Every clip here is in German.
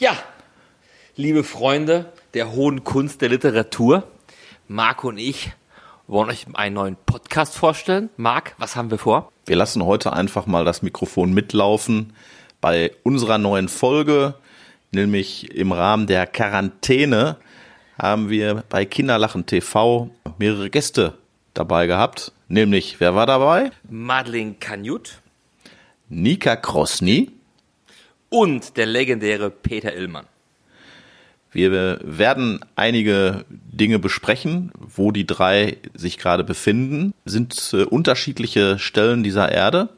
Ja, liebe Freunde der hohen Kunst der Literatur, Marco und ich wollen euch einen neuen Podcast vorstellen. Marc, was haben wir vor? Wir lassen heute einfach mal das Mikrofon mitlaufen bei unserer neuen Folge, nämlich im Rahmen der Quarantäne haben wir bei Kinderlachen TV mehrere Gäste dabei gehabt. Nämlich, wer war dabei? Madeleine Kanjut Nika Krosny und der legendäre Peter Illmann. Wir werden einige Dinge besprechen, wo die drei sich gerade befinden. Sind äh, unterschiedliche Stellen dieser Erde.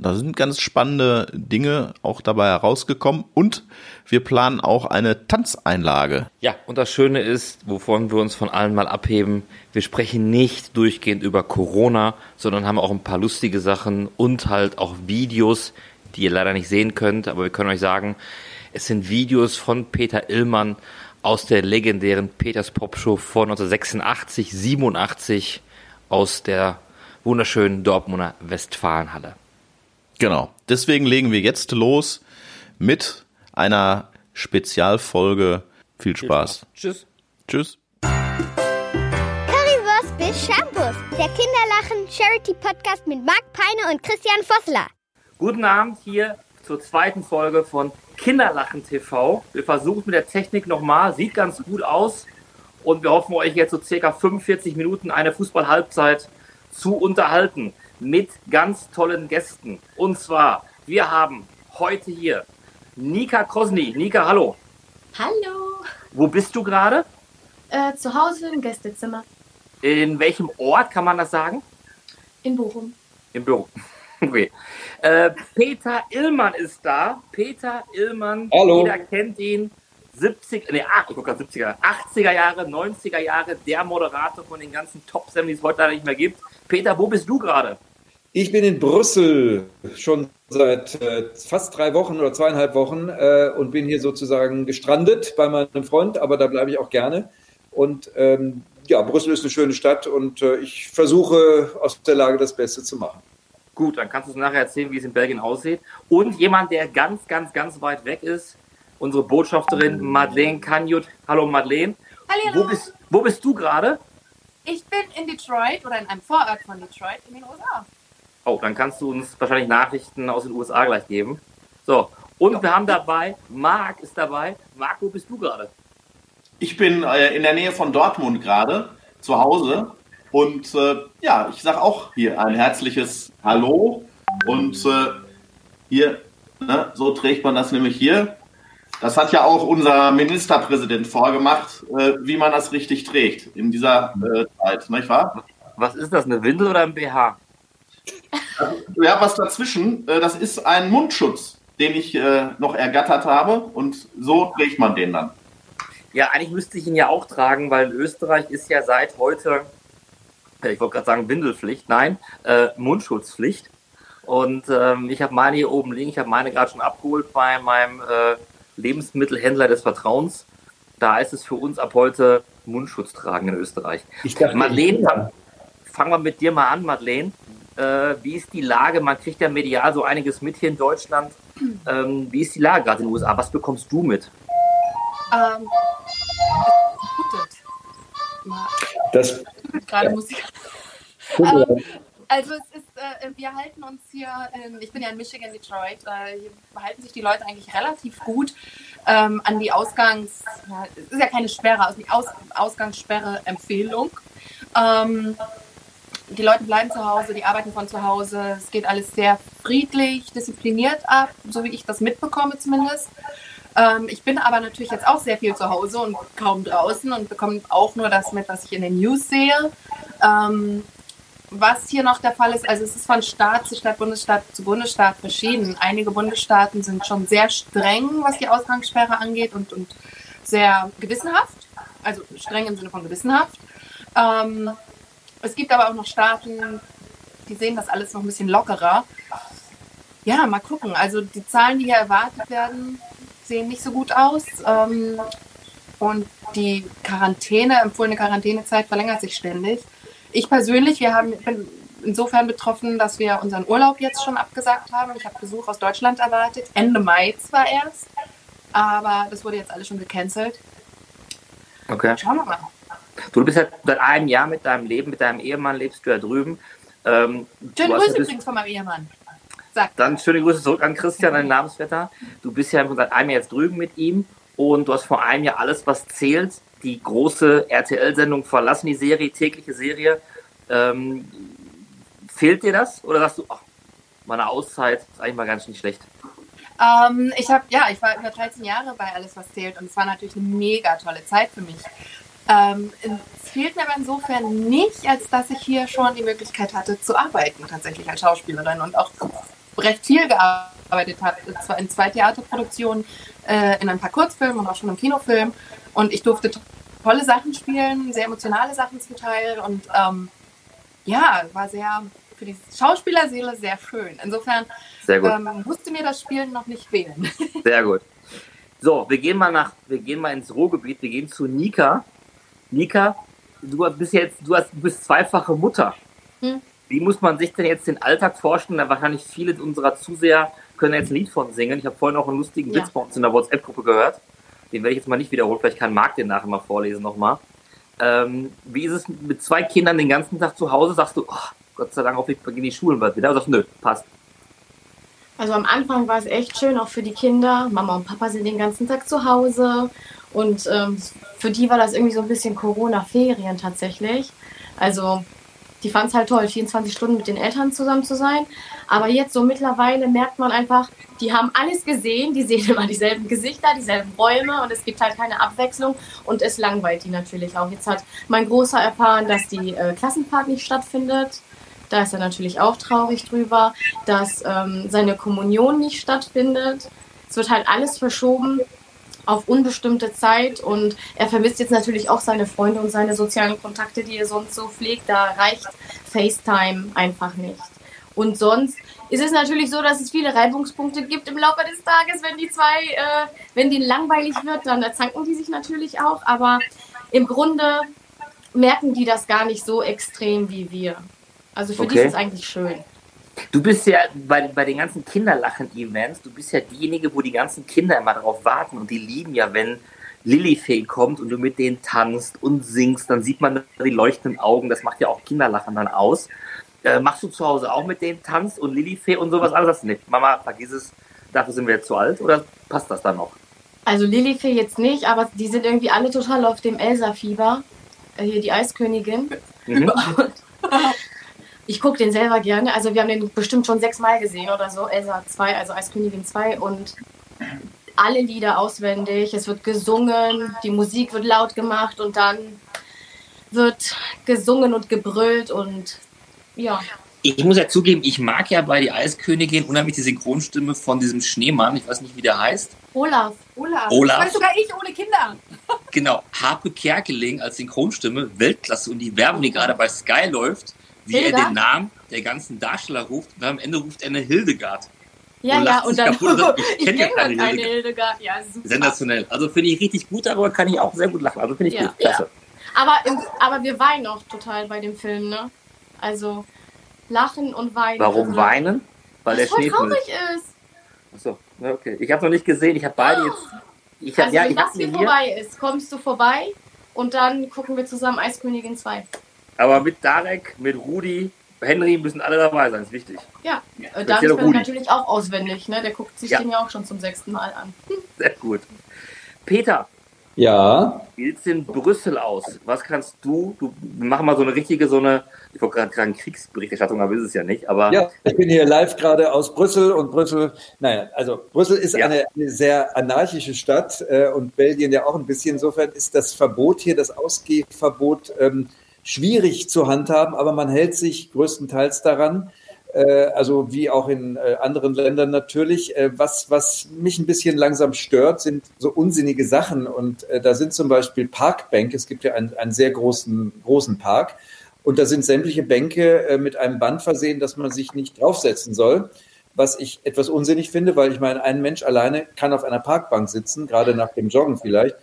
Da sind ganz spannende Dinge auch dabei herausgekommen und wir planen auch eine Tanzeinlage. Ja, und das Schöne ist, wovon wir uns von allen mal abheben, wir sprechen nicht durchgehend über Corona, sondern haben auch ein paar lustige Sachen und halt auch Videos, die ihr leider nicht sehen könnt, aber wir können euch sagen, es sind Videos von Peter Illmann aus der legendären Peters Pop Show von 1986, 87 aus der wunderschönen Dortmunder Westfalenhalle. Genau. Deswegen legen wir jetzt los mit einer Spezialfolge. Viel Spaß. Tschüss. Tschüss. Currywurst bis Shampoos. Der Kinderlachen Charity Podcast mit Marc Peine und Christian Vossler. Guten Abend hier zur zweiten Folge von Kinderlachen TV. Wir versuchen mit der Technik nochmal, sieht ganz gut aus und wir hoffen euch jetzt so circa 45 Minuten eine Fußball-Halbzeit zu unterhalten mit ganz tollen Gästen. Und zwar, wir haben heute hier Nika Krosny. Nika, hallo. Hallo. Wo bist du gerade? Äh, zu Hause im Gästezimmer In welchem Ort kann man das sagen? in Bochum. Im Büro. Okay. Äh, Peter Illmann ist da. Peter Illmann, Hallo. jeder kennt ihn. 70, nee, ach, ich guck grad 70er, 80er Jahre, 90er Jahre, der Moderator von den ganzen Top-Sendungen, die es heute leider nicht mehr gibt. Peter, wo bist du gerade? Ich bin in Brüssel schon seit äh, fast drei Wochen oder zweieinhalb Wochen äh, und bin hier sozusagen gestrandet bei meinem Freund, aber da bleibe ich auch gerne. Und ähm, ja, Brüssel ist eine schöne Stadt und äh, ich versuche aus der Lage das Beste zu machen. Gut, dann kannst du uns nachher erzählen, wie es in Belgien aussieht. Und jemand, der ganz, ganz, ganz weit weg ist, unsere Botschafterin Madeleine Kanjut. Hallo Madeleine. Hallo. Wo bist, wo bist du gerade? Ich bin in Detroit oder in einem Vorort von Detroit in den USA. Oh, dann kannst du uns wahrscheinlich Nachrichten aus den USA gleich geben. So, und wir haben dabei, Marc ist dabei. Marc, wo bist du gerade? Ich bin äh, in der Nähe von Dortmund gerade zu Hause und äh, ja, ich sage auch hier ein herzliches Hallo und äh, hier, ne, so trägt man das nämlich hier. Das hat ja auch unser Ministerpräsident vorgemacht, äh, wie man das richtig trägt in dieser äh, Zeit, nicht wahr? Was ist das, eine Windel oder ein BH? Ja, was dazwischen, äh, das ist ein Mundschutz, den ich äh, noch ergattert habe und so trägt man den dann. Ja, eigentlich müsste ich ihn ja auch tragen, weil in Österreich ist ja seit heute, ich wollte gerade sagen Windelpflicht, nein, äh, Mundschutzpflicht. Und ähm, ich habe meine hier oben liegen, ich habe meine gerade schon abgeholt bei meinem äh, Lebensmittelhändler des Vertrauens. Da ist es für uns ab heute Mundschutz tragen in Österreich. Ich dachte, Madeleine, fang, fangen wir mit dir mal an, Madeleine. Äh, wie ist die Lage? Man kriegt ja medial so einiges mit hier in Deutschland. Ähm, wie ist die Lage gerade in den USA? Was bekommst du mit? Ähm, es das, Gerade Musik. Ähm, also es ist, äh, wir halten uns hier, ähm, ich bin ja in Michigan, Detroit, äh, hier halten sich die Leute eigentlich relativ gut ähm, an die Ausgangs, ja, es ist ja keine Sperre, also die Aus, Ausgangssperre-Empfehlung. Ähm, die Leute bleiben zu Hause, die arbeiten von zu Hause, es geht alles sehr friedlich, diszipliniert ab, so wie ich das mitbekomme zumindest. Ähm, ich bin aber natürlich jetzt auch sehr viel zu Hause und kaum draußen und bekomme auch nur das mit, was ich in den News sehe. Ähm, was hier noch der Fall ist, also es ist von Staat zu Staat, Bundesstaat zu Bundesstaat verschieden. Einige Bundesstaaten sind schon sehr streng, was die Ausgangssperre angeht und, und sehr gewissenhaft, also streng im Sinne von gewissenhaft. Ähm, es gibt aber auch noch Staaten, die sehen das alles noch ein bisschen lockerer. Ja, mal gucken. Also die Zahlen, die hier erwartet werden, sehen nicht so gut aus. Ähm, und die Quarantäne, empfohlene Quarantänezeit verlängert sich ständig. Ich persönlich, wir haben, bin insofern betroffen, dass wir unseren Urlaub jetzt schon abgesagt haben. Ich habe Besuch aus Deutschland erwartet. Ende Mai zwar erst, aber das wurde jetzt alles schon gecancelt. Okay. Schauen wir mal. Du bist ja seit einem Jahr mit deinem Leben, mit deinem Ehemann lebst du ja drüben. Ähm, Schöne Grüße übrigens von meinem Ehemann. Sag. Dann schöne Grüße zurück an Christian, dein Namensvetter. Du bist ja seit einem Jahr jetzt drüben mit ihm und du hast vor einem Jahr alles, was zählt, die große RTL-Sendung verlassen, die Serie, tägliche Serie. Ähm, fehlt dir das oder sagst du, ach, meine Auszeit ist eigentlich mal ganz nicht schlecht? Ähm, ich habe, ja, ich war über 13 Jahre bei Alles, was zählt und es war natürlich eine mega tolle Zeit für mich. Ähm, es fehlt mir aber insofern nicht, als dass ich hier schon die Möglichkeit hatte zu arbeiten, tatsächlich als Schauspielerin und auch recht viel gearbeitet habe. Zwar in zwei Theaterproduktionen, äh, in ein paar Kurzfilmen und auch schon im Kinofilm. Und ich durfte to- tolle Sachen spielen, sehr emotionale Sachen zum Teil. Und ähm, ja, war sehr für die Schauspielerseele sehr schön. Insofern ähm, musste mir das Spielen noch nicht fehlen. Sehr gut. So, wir gehen mal nach, wir gehen mal ins Ruhrgebiet, wir gehen zu Nika. Nika, du bist jetzt, du hast, du bist zweifache Mutter. Hm. Wie muss man sich denn jetzt den Alltag vorstellen? Da wahrscheinlich viele unserer Zuseher können jetzt ein Lied von singen. Ich habe vorhin auch einen lustigen Ja. Witz bei uns in der WhatsApp-Gruppe gehört. Den werde ich jetzt mal nicht wiederholen. Vielleicht kann Marc den nachher mal vorlesen nochmal. Ähm, wie ist es mit zwei Kindern den ganzen Tag zu Hause? Sagst du, oh, Gott sei Dank, hoffentlich beginnen die Schulen bald wieder. Oder sagst du, nö, passt. Also am Anfang war es echt schön, auch für die Kinder. Mama und Papa sind den ganzen Tag zu Hause. Und ähm, für die war das irgendwie so ein bisschen Corona-Ferien tatsächlich. Also die fanden es halt toll, 24 Stunden mit den Eltern zusammen zu sein. Aber jetzt so mittlerweile merkt man einfach, die haben alles gesehen, die sehen immer dieselben Gesichter, dieselben Räume und es gibt halt keine Abwechslung und es langweilt die natürlich auch. Jetzt hat mein Großer erfahren, dass die äh, Klassenfahrt nicht stattfindet. Da ist er natürlich auch traurig drüber, dass ähm, seine Kommunion nicht stattfindet. Es wird halt alles verschoben auf unbestimmte Zeit und er vermisst jetzt natürlich auch seine Freunde und seine sozialen Kontakte, die er sonst so pflegt. Da reicht FaceTime einfach nicht. Und sonst ist es natürlich so, dass es viele Reibungspunkte gibt im Laufe des Tages, wenn die zwei, äh, wenn denen langweilig wird, dann zanken die sich natürlich auch. Aber im Grunde merken die das gar nicht so extrem wie wir. Also für die Okay. ist es eigentlich schön. Du bist ja bei, bei den ganzen Kinderlachen-Events, du bist ja diejenige, wo die ganzen Kinder immer darauf warten und die lieben ja, wenn Lilifee kommt und du mit denen tanzt und singst, dann sieht man die leuchtenden Augen, das macht ja auch Kinderlachen dann aus. Äh, machst du zu Hause auch mit denen Tanz und Lilifee und sowas du nicht, Mama, vergiss es, dafür sind wir jetzt zu alt oder passt das dann noch? Also Lilifee jetzt nicht, aber die sind irgendwie alle total auf dem Elsa-Fieber. Äh, Hier die Eiskönigin. Mhm. Ich gucke den selber gerne. Also wir haben den bestimmt schon sechsmal gesehen oder so. Elsa 2, also Eiskönigin 2 und alle Lieder auswendig. Es wird gesungen, die Musik wird laut gemacht und dann wird gesungen und gebrüllt und ja. Ich muss ja zugeben, ich mag ja bei die Eiskönigin unheimlich die Synchronstimme von diesem Schneemann, ich weiß nicht, wie der heißt. Olaf. Olaf. Olaf. Das sogar ich ohne Kinder. Genau, Harpe Kerkeling als Synchronstimme, Weltklasse. Und die Werbung, die gerade bei Sky läuft, wie er Hildegard? den Namen der ganzen Darsteller ruft und am Ende ruft er eine Hildegard. Ja, Und ja, und dann. kaputt und sagt, ich ich kenn ja kenne keine keine Hildegard. Hildegard. Ja, super. Sensationell. Also finde ich richtig gut, darüber kann ich auch sehr gut lachen. Also finde ich Ja, gut, klasse. Aber, im, aber wir weinen auch total bei dem Film, ne? Also lachen und weinen. Warum also, weinen? Weil der Schnee traurig ist. Achso, okay. Ich habe noch nicht gesehen, ich habe beide jetzt. Ich hab, Also ja, wenn ich das hier, vorbei ist, kommst du vorbei und dann gucken wir zusammen Eiskönigin 2. aber mit Darek, mit Rudi, Henry müssen alle dabei sein, ist wichtig. Ja, äh, David Rudi. natürlich auch auswendig, ne? Der guckt sich Ja. den ja auch schon zum sechsten Mal an. Sehr gut. Peter, Ja, Wie sieht's in Brüssel aus? Was kannst du, du machen mal so eine richtige, so eine, ich wollte gerade sagen Kriegsberichterstattung, aber ist es ja nicht, aber ja, ich bin hier live gerade aus Brüssel und Brüssel, naja, also Brüssel ist Ja. eine, eine sehr anarchische Stadt äh, und Belgien ja auch ein bisschen. Insofern ist das Verbot hier, das Ausgehverbot, ähm, schwierig zu handhaben, aber man hält sich größtenteils daran. Äh, also wie auch in äh, anderen Ländern natürlich. Äh, was, was mich ein bisschen langsam stört, sind so unsinnige Sachen. Und da sind zum Beispiel Parkbänke. Es gibt ja einen, einen sehr großen, großen Park. Und da sind sämtliche Bänke mit einem Band versehen, dass man sich nicht draufsetzen soll. Was ich etwas unsinnig finde, weil ich meine, ein Mensch alleine kann auf einer Parkbank sitzen, gerade nach dem Joggen vielleicht.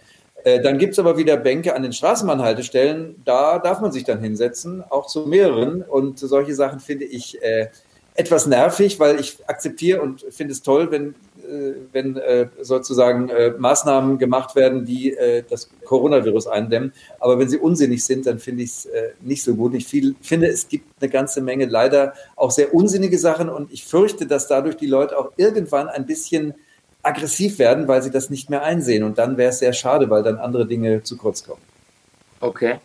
Äh, Dann gibt's aber wieder Bänke an den Straßenbahnhaltestellen, da darf man sich dann hinsetzen, auch zu mehreren. Und solche Sachen finde ich äh, etwas nervig, weil ich akzeptiere und finde es toll, wenn äh, wenn äh, sozusagen äh, Maßnahmen gemacht werden, die das Coronavirus eindämmen. Aber wenn sie unsinnig sind, dann finde ich es nicht so gut. Ich viel, finde, es gibt eine ganze Menge leider auch sehr unsinnige Sachen und ich fürchte, dass dadurch die Leute auch irgendwann ein bisschen aggressiv werden, weil sie das nicht mehr einsehen. Und dann wäre es sehr schade, weil dann andere Dinge zu kurz kommen. Okay.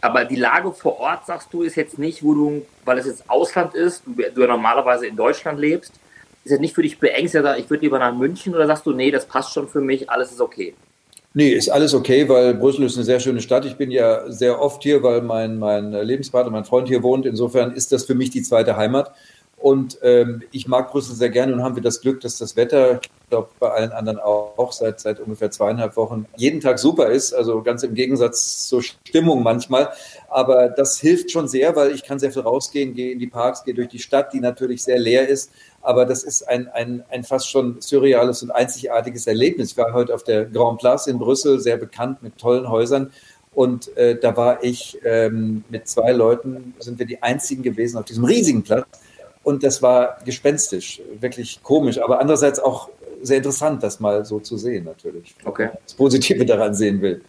Aber die Lage vor Ort, sagst du, ist jetzt nicht, wo du, weil es jetzt Ausland ist, du, du ja normalerweise in Deutschland lebst, ist jetzt nicht für dich beängstigend, ich würde lieber nach München oder sagst du, nee, das passt schon für mich, alles ist okay? Nee, ist alles okay, weil Brüssel ist eine sehr schöne Stadt. Ich bin ja sehr oft hier, weil mein, mein Lebenspartner, mein Freund hier wohnt. Insofern ist das für mich die zweite Heimat. Und ähm, ich mag Brüssel sehr gerne und haben wir das Glück, dass das Wetter, ich glaube bei allen anderen auch, seit, seit ungefähr zweieinhalb Wochen jeden Tag super ist. Also ganz im Gegensatz zur Stimmung manchmal. Aber das hilft schon sehr, weil ich kann sehr viel rausgehen, gehe in die Parks, gehe durch die Stadt, die natürlich sehr leer ist. Aber das ist ein, ein, ein fast schon surreales und einzigartiges Erlebnis. Ich war heute auf der Grand Place in Brüssel, sehr bekannt mit tollen Häusern. Und äh, da war ich ähm, mit zwei Leuten, sind wir die einzigen gewesen auf diesem riesigen Platz und das war gespenstisch, wirklich komisch, aber andererseits auch sehr interessant, das mal so zu sehen, natürlich. Okay. Das Positive daran sehen will.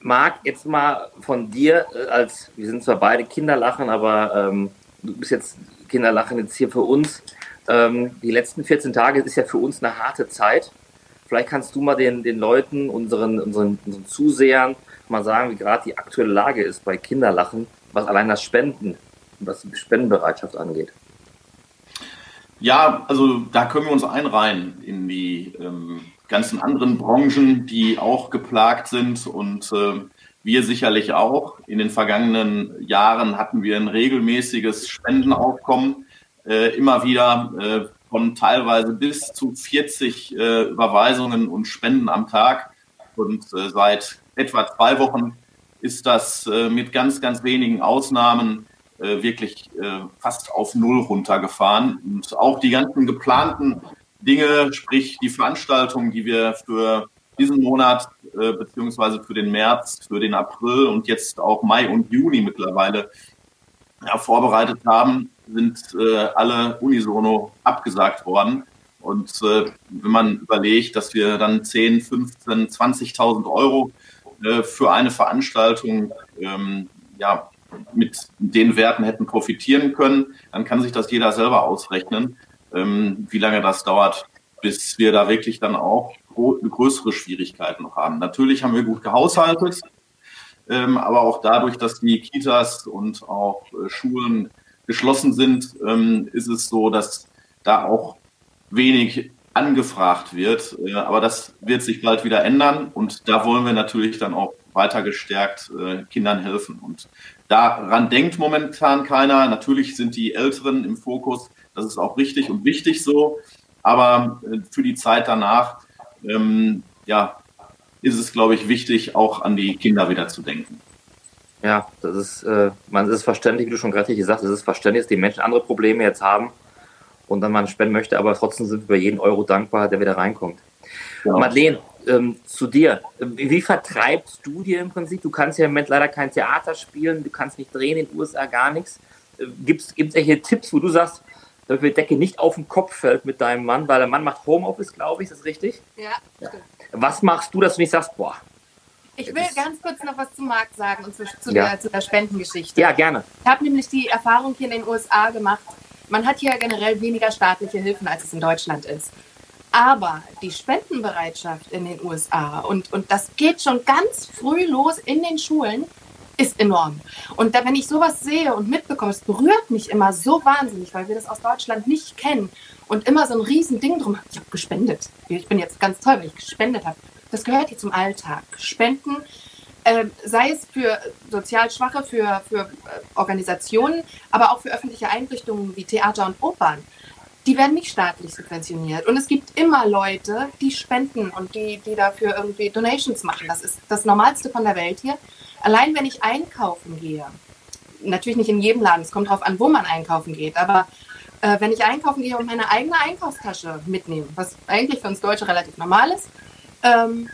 Marc, jetzt mal von dir, äh, als wir sind zwar beide Kinderlachen, aber ähm, du bist jetzt Kinderlachen jetzt hier für uns. Ähm, die letzten 14 Tage ist ja für uns eine harte Zeit. Vielleicht kannst du mal den, den Leuten, unseren, unseren, unseren Zusehern, mal sagen, wie gerade die aktuelle Lage ist bei Kinderlachen, was allein das Spenden was die Spendenbereitschaft angeht? Ja, also da können wir uns einreihen in die ähm, ganzen anderen Branchen, die auch geplagt sind und äh, wir sicherlich auch. In den vergangenen Jahren hatten wir ein regelmäßiges Spendenaufkommen, äh, immer wieder äh, von teilweise bis zu 40 äh, Überweisungen und Spenden am Tag. Und äh, seit etwa zwei Wochen ist das äh, mit ganz, ganz wenigen Ausnahmen äh, wirklich äh, fast auf Null runtergefahren. Und auch die ganzen geplanten Dinge, sprich die Veranstaltungen, die wir für diesen Monat äh, beziehungsweise für den März, für den April und jetzt auch Mai und Juni mittlerweile ja, vorbereitet haben, sind äh, alle unisono abgesagt worden. Und äh, wenn man überlegt, dass wir dann 10, 15, 20.000 Euro äh, für eine Veranstaltung ähm, ja, mit den Werten hätten profitieren können, dann kann sich das jeder selber ausrechnen, ähm, wie lange das dauert, bis wir da wirklich dann auch größere Schwierigkeiten noch haben. Natürlich haben wir gut gehaushaltet, ähm, aber auch dadurch, dass die Kitas und auch äh, Schulen geschlossen sind, ähm, ist es so, dass da auch wenig angefragt wird. Äh, aber das wird sich bald wieder ändern und da wollen wir natürlich dann auch weiter gestärkt äh, Kindern helfen. Und Daran denkt momentan keiner. Natürlich sind die Älteren im Fokus. Das ist auch richtig und wichtig so. Aber äh, für die Zeit danach, ähm, ja, ist es, glaube ich, wichtig, auch an die Kinder wieder zu denken. Ja, das ist, äh, man ist verständlich, wie du schon gerade gesagt hast, es ist verständlich, dass die Menschen andere Probleme jetzt haben und dann man spenden möchte, aber trotzdem sind wir über jeden Euro dankbar, der wieder reinkommt. Ja. Madeleine, ähm, zu dir. Wie vertreibst du dir im Prinzip? Du kannst ja im Moment leider kein Theater spielen, du kannst nicht drehen in den USA, gar nichts. Gibt es welche Tipps, wo du sagst, damit die Decke nicht auf den Kopf fällt mit deinem Mann, weil der Mann macht Homeoffice, glaube ich, ist das richtig? Ja, stimmt. Was machst du, dass du nicht sagst, boah. Ich will ganz kurz noch was zu Marc sagen und zu, zu, ja. der, zu der Spendengeschichte. Ja, gerne. Ich habe nämlich die Erfahrung hier in den USA gemacht, man hat hier generell weniger staatliche Hilfen, als es in Deutschland ist. Aber die Spendenbereitschaft in den USA, und, und das geht schon ganz früh los in den Schulen, ist enorm. Und da, wenn ich sowas sehe und mitbekomme, es berührt mich immer so wahnsinnig, weil wir das aus Deutschland nicht kennen und immer so ein riesen Ding drum haben. Ich habe gespendet. Ich bin jetzt ganz toll, weil ich gespendet habe. Das gehört hier zum Alltag. Spenden, äh, sei es für sozial Schwache, für, für äh, Organisationen, aber auch für öffentliche Einrichtungen wie Theater und Opern die werden nicht staatlich subventioniert. Und es gibt immer Leute, die spenden und die, die dafür irgendwie Donations machen. Das ist das Normalste von der Welt hier. Allein wenn ich einkaufen gehe, natürlich nicht in jedem Laden, es kommt darauf an, wo man einkaufen geht, aber äh, wenn ich einkaufen gehe und meine eigene Einkaufstasche mitnehme, was eigentlich für uns Deutsche relativ normal ist, ähm,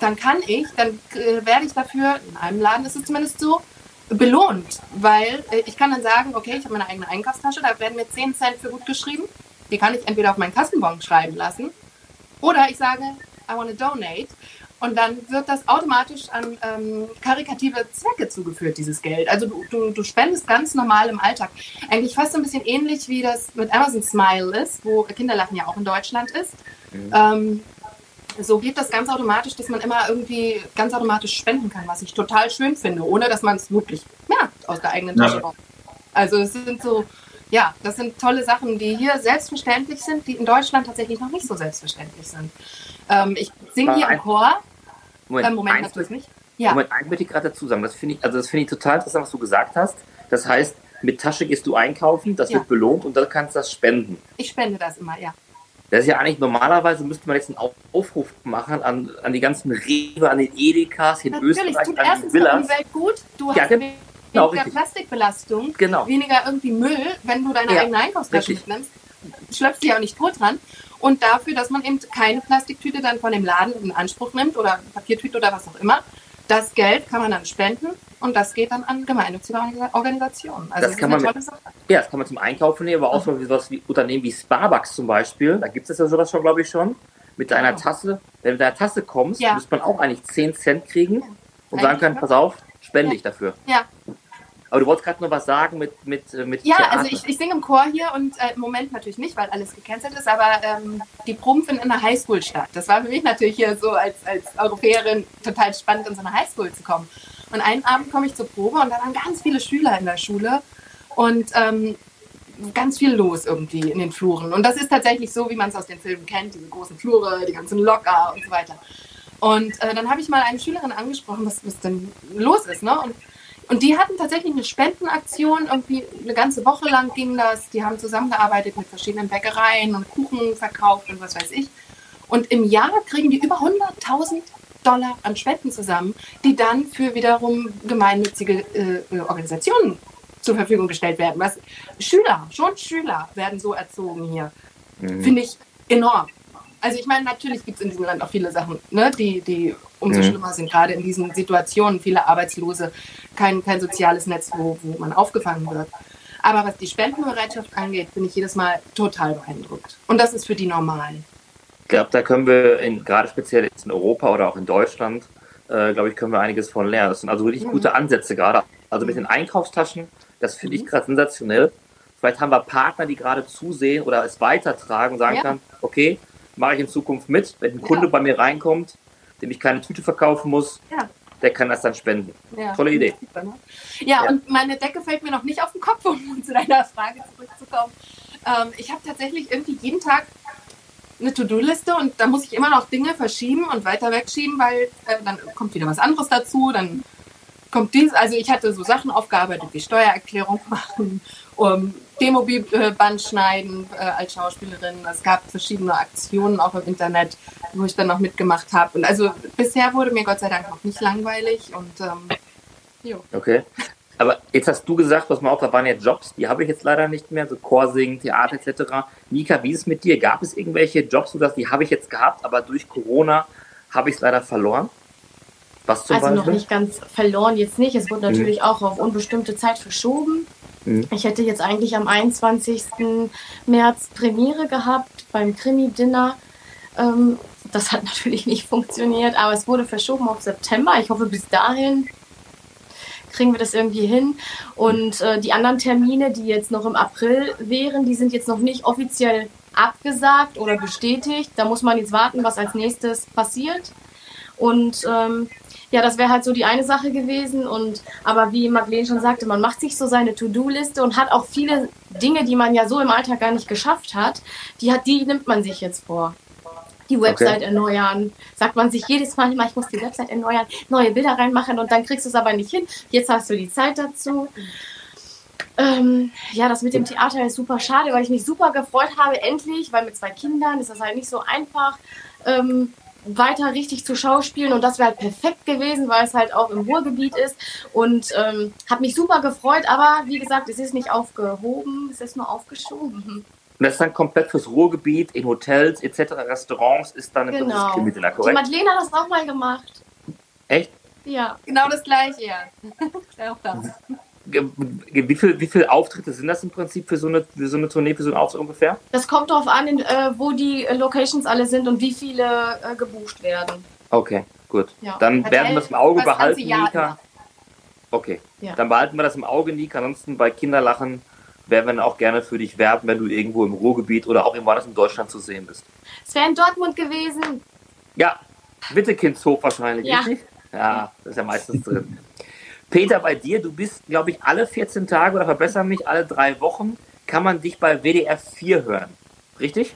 dann kann ich, dann äh, werde ich dafür, in einem Laden ist es zumindest so, belohnt, weil äh, ich kann dann sagen, okay, ich habe meine eigene Einkaufstasche, da werden mir 10 Cent für gut geschrieben. Die kann ich entweder auf meinen Kassenbon schreiben lassen oder ich sage, I want to donate. Und dann wird das automatisch an ähm, karikative Zwecke zugeführt, dieses Geld. Also du, du, du, spendest ganz normal im Alltag. Eigentlich fast so ein bisschen ähnlich, wie das mit Amazon Smile ist, wo Kinderlachen ja auch in Deutschland ist. Mhm. Ähm, so geht das ganz automatisch, dass man immer irgendwie ganz automatisch spenden kann, was ich total schön finde, ohne dass man es wirklich merkt aus der eigenen Tasche. Ja. Also es sind so, ja, das sind tolle Sachen, die hier selbstverständlich sind, die in Deutschland tatsächlich noch nicht so selbstverständlich sind. Ähm, ich singe hier im Chor. Moment, äh, Moment natürlich nicht. Ja. Moment, eins möchte ich gerade dazu sagen. Das finde ich, also das finde ich total interessant, was du gesagt hast. Das heißt, mit Tasche gehst du einkaufen, das ja. wird belohnt und dann kannst du das spenden. Ich spende das immer, ja. Das ist ja eigentlich normalerweise müsste man jetzt einen Aufruf machen an, an die ganzen Rewe, an den Edekas hier Natürlich, in Österreich, tut an erstens der Umwelt gut. Du ja, hast genau, weniger richtig. Plastikbelastung, genau. weniger irgendwie Müll, wenn du deine ja, eigene Einkaufstasche mitnimmst. Schleppst dich auch nicht tot dran. Und dafür, dass man eben keine Plastiktüte dann von dem Laden in Anspruch nimmt oder Papiertüte oder was auch immer, das Geld kann man dann spenden und das geht dann an gemeinnützige Organisationen. Also das, das kann man mit, Ja, das kann man zum Einkaufen nehmen, aber auch so sowas wie Unternehmen wie Starbucks zum Beispiel, da gibt es ja sowas schon, glaube ich, schon. Mit deiner genau. Tasse, wenn du mit deiner Tasse kommst, ja. müsste man auch eigentlich 10 Cent kriegen und sagen können, pass auf, spende ja. ich dafür. Ja, aber du wolltest gerade noch was sagen mit mit äh, mit Ja, Theater. also ich, ich singe im Chor hier und äh, im Moment natürlich nicht, weil alles gecancelt ist, aber ähm, die Proben finden in der Highschool statt. Das war für mich natürlich hier so als, als Europäerin total spannend, in so eine Highschool zu kommen. Und einen Abend komme ich zur Probe und da waren ganz viele Schüler in der Schule und ähm, ganz viel los irgendwie in den Fluren. Und das ist tatsächlich so, wie man es aus den Filmen kennt, diese großen Flure, die ganzen Locker und so weiter. Und äh, dann habe ich mal eine Schülerin angesprochen, was, was denn los ist. Ne? Und und die hatten tatsächlich eine Spendenaktion, irgendwie eine ganze Woche lang ging das. Die haben zusammengearbeitet mit verschiedenen Bäckereien und Kuchen verkauft und was weiß ich. Und im Jahr kriegen die über 100.000 Dollar an Spenden zusammen, die dann für wiederum gemeinnützige äh, Organisationen zur Verfügung gestellt werden. Was Schüler, schon Schüler werden so erzogen hier. Mhm. Finde ich enorm. Also ich meine, natürlich gibt es in diesem Land auch viele Sachen, ne, die, die umso mhm. schlimmer sind, gerade in diesen Situationen, viele Arbeitslose, kein, kein soziales Netz, wo, wo man aufgefangen wird. Aber was die Spendenbereitschaft angeht, bin ich jedes Mal total beeindruckt. Und das ist für die normal. Ich glaube, da können wir in, gerade speziell in Europa oder auch in Deutschland, äh, glaube ich, können wir einiges von lernen. Das sind also wirklich mhm. gute Ansätze gerade. Also mit den Einkaufstaschen, das finde ich mhm. gerade sensationell. Vielleicht haben wir Partner, die gerade zusehen oder es weitertragen und sagen ja. können, okay, mache ich in Zukunft mit. Wenn ein Kunde ja. bei mir reinkommt, dem ich keine Tüte verkaufen muss, ja. der kann das dann spenden. Ja. Tolle Idee. Ne? Ja, und meine Decke fällt mir noch nicht auf den Kopf, um zu deiner Frage zurückzukommen. Ähm, ich habe tatsächlich irgendwie jeden Tag eine To-Do-Liste und da muss ich immer noch Dinge verschieben und weiter wegschieben, weil äh, dann kommt wieder was anderes dazu, dann kommt dies, also ich hatte so Sachen aufgearbeitet wie Steuererklärung machen, um Demobilband schneiden äh, als Schauspielerin. Es gab verschiedene Aktionen auch im Internet, wo ich dann noch mitgemacht habe. Und also bisher wurde mir Gott sei Dank noch nicht langweilig und ähm, jo. Okay. Aber jetzt hast du gesagt, was man auch, da waren ja Jobs, die habe ich jetzt leider nicht mehr, so Chorsingen, Theater etc. Nika, wie ist es mit dir? Gab es irgendwelche Jobs, wo du sagst, die habe ich jetzt gehabt, aber durch Corona habe ich es leider verloren? Was zum also Beispiel? noch nicht ganz verloren, jetzt nicht. Es wurde natürlich mhm. auch auf unbestimmte Zeit verschoben. Mhm. Ich hätte jetzt eigentlich am 21. März Premiere gehabt beim Krimi-Dinner. Ähm, das hat natürlich nicht funktioniert, aber es wurde verschoben auf September. Ich hoffe, bis dahin kriegen wir das irgendwie hin. Und äh, die anderen Termine, die jetzt noch im April wären, die sind jetzt noch nicht offiziell abgesagt oder bestätigt. Da muss man jetzt warten, was als nächstes passiert. Und ähm, ja, das wäre halt so die eine Sache gewesen. Und aber wie Madeleine schon sagte, man macht sich so seine To-Do-Liste und hat auch viele Dinge, die man ja so im Alltag gar nicht geschafft hat, die hat, die nimmt man sich jetzt vor. Die Website okay. erneuern, sagt man sich jedes Mal immer, ich muss die Website erneuern, neue Bilder reinmachen und dann kriegst du es aber nicht hin. Jetzt hast du die Zeit dazu. Ähm, ja, das mit dem Theater ist super schade, weil ich mich super gefreut habe, endlich, weil mit zwei Kindern ist das halt nicht so einfach. Ähm, weiter richtig zu schauspielen und das wäre halt perfekt gewesen, weil es halt auch im Ruhrgebiet ist und ähm, habe mich super gefreut, aber wie gesagt, es ist nicht aufgehoben, es ist nur aufgeschoben. Und das ist dann komplett fürs Ruhrgebiet, in Hotels etc., Restaurants ist dann genau. das Krimi Die Madeleine hat das auch mal gemacht. Echt? Ja. Genau das gleiche, ja. auch da. Wie viele wie viel Auftritte sind das im Prinzip für so eine, für so eine Tournee, für so einen Auftritt ungefähr? Das kommt darauf an, in, äh, wo die äh, Locations alle sind und wie viele äh, gebucht werden. Okay, gut. Ja. Dann werden wir das im Auge Das behalten, Nika. Okay, Ja. dann behalten wir das im Auge, Nika. Ansonsten bei Kinderlachen werden wir dann auch gerne für dich werben, wenn du irgendwo im Ruhrgebiet oder auch irgendwo anders in Deutschland zu sehen bist. Es wäre in Dortmund gewesen. Ja, Wittekindshof wahrscheinlich, Ja. richtig? Ja, das ist ja meistens drin. Peter, bei dir, du bist, glaube ich, alle 14 Tage oder verbessern mich, alle drei Wochen kann man dich bei WDR 4 hören. Richtig?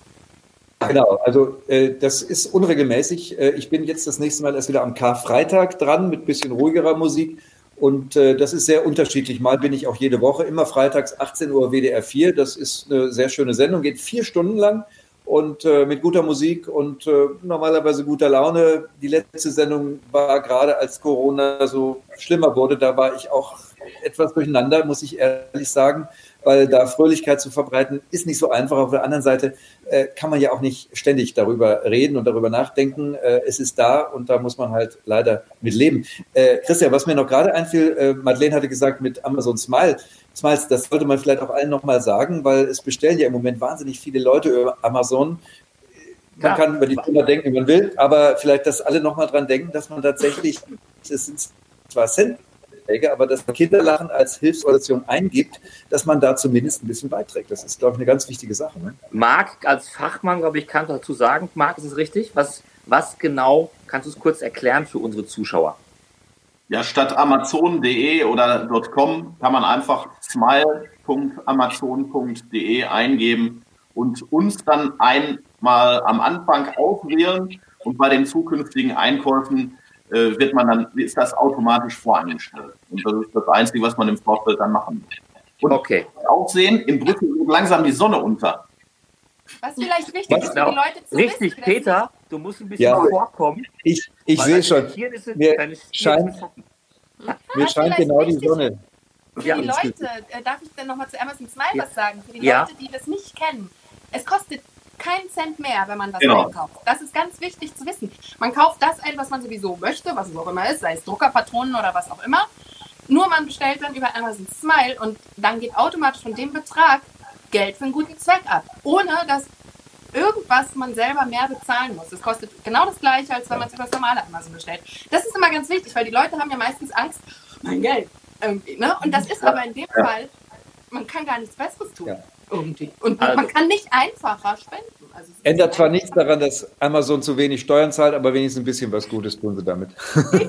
Genau, also äh, das ist unregelmäßig. Äh, ich bin jetzt das nächste Mal erst wieder am Karfreitag dran mit bisschen ruhigerer Musik. Und äh, das ist sehr unterschiedlich. Mal bin ich auch jede Woche, immer freitags 18 Uhr WDR 4. Das ist eine sehr schöne Sendung, geht vier Stunden lang und äh, mit guter Musik und äh, normalerweise guter Laune. Die letzte Sendung war gerade als Corona so schlimmer wurde, da war ich auch etwas durcheinander, muss ich ehrlich sagen, weil da Fröhlichkeit zu verbreiten ist nicht so einfach. Auf der anderen Seite äh, kann man ja auch nicht ständig darüber reden und darüber nachdenken. Äh, es ist da und da muss man halt leider mit leben. Äh, Christian, was mir noch gerade einfiel, äh, Madeleine hatte gesagt mit Amazon Smile. Smiles, das sollte man vielleicht auch allen nochmal sagen, weil es bestellen ja im Moment wahnsinnig viele Leute über Amazon. Man Ja. kann über die Firma denken, wie man will, aber vielleicht, dass alle nochmal dran denken, dass man tatsächlich, es sind zwar Centbeträge, aber dass man Kinderlachen als Hilfsorganisation eingibt, dass man da zumindest ein bisschen beiträgt. Das ist, glaube ich, eine ganz wichtige Sache. Ne? Marc, als Fachmann, glaube ich, kann dazu sagen, Marc, ist es richtig? Was, was genau, kannst du es kurz erklären für unsere Zuschauer? Ja, statt amazon.de oder .com kann man einfach smile.amazon.de eingeben und uns dann einmal am Anfang auswählen und bei den zukünftigen Einkäufen äh, wird man dann, ist das automatisch voreingestellt. Und das ist das Einzige, was man im Vorfeld dann machen muss. Und Okay. auch sehen, in Brüssel geht langsam die Sonne unter. Was vielleicht wichtig Was ist für genau? die Leute zu Richtig, wissen. Peter, du musst ein bisschen Ja. vorkommen. Ich, ich sehe schon, ist- mir scheint- trocken. mir scheint genau die Sonne. Für Ja, die. Leute, äh, darf ich denn nochmal zu Amazon Smile Ja. was sagen? Für die Ja. Leute, die das nicht kennen. Es kostet keinen Cent mehr, wenn man was Genau. einkauft. Das ist ganz wichtig zu wissen. Man kauft das ein, was man sowieso möchte, was es auch immer ist, sei es Druckerpatronen oder was auch immer. Nur man bestellt dann über Amazon Smile und dann geht automatisch von dem Betrag Geld für einen guten Zweck ab. Ohne dass irgendwas man selber mehr bezahlen muss. Es kostet genau das gleiche, als wenn man es über das normale Amazon bestellt. Das ist immer ganz wichtig, weil die Leute haben ja meistens Angst, mein Geld. Ne? Und das ist aber in dem Fall, man kann gar nichts Besseres tun. Ja. Irgendwie. Und Also- man kann nicht einfacher spenden. Also Ändert zwar nichts daran, dass Amazon zu wenig Steuern zahlt, aber wenigstens ein bisschen was Gutes tun sie damit.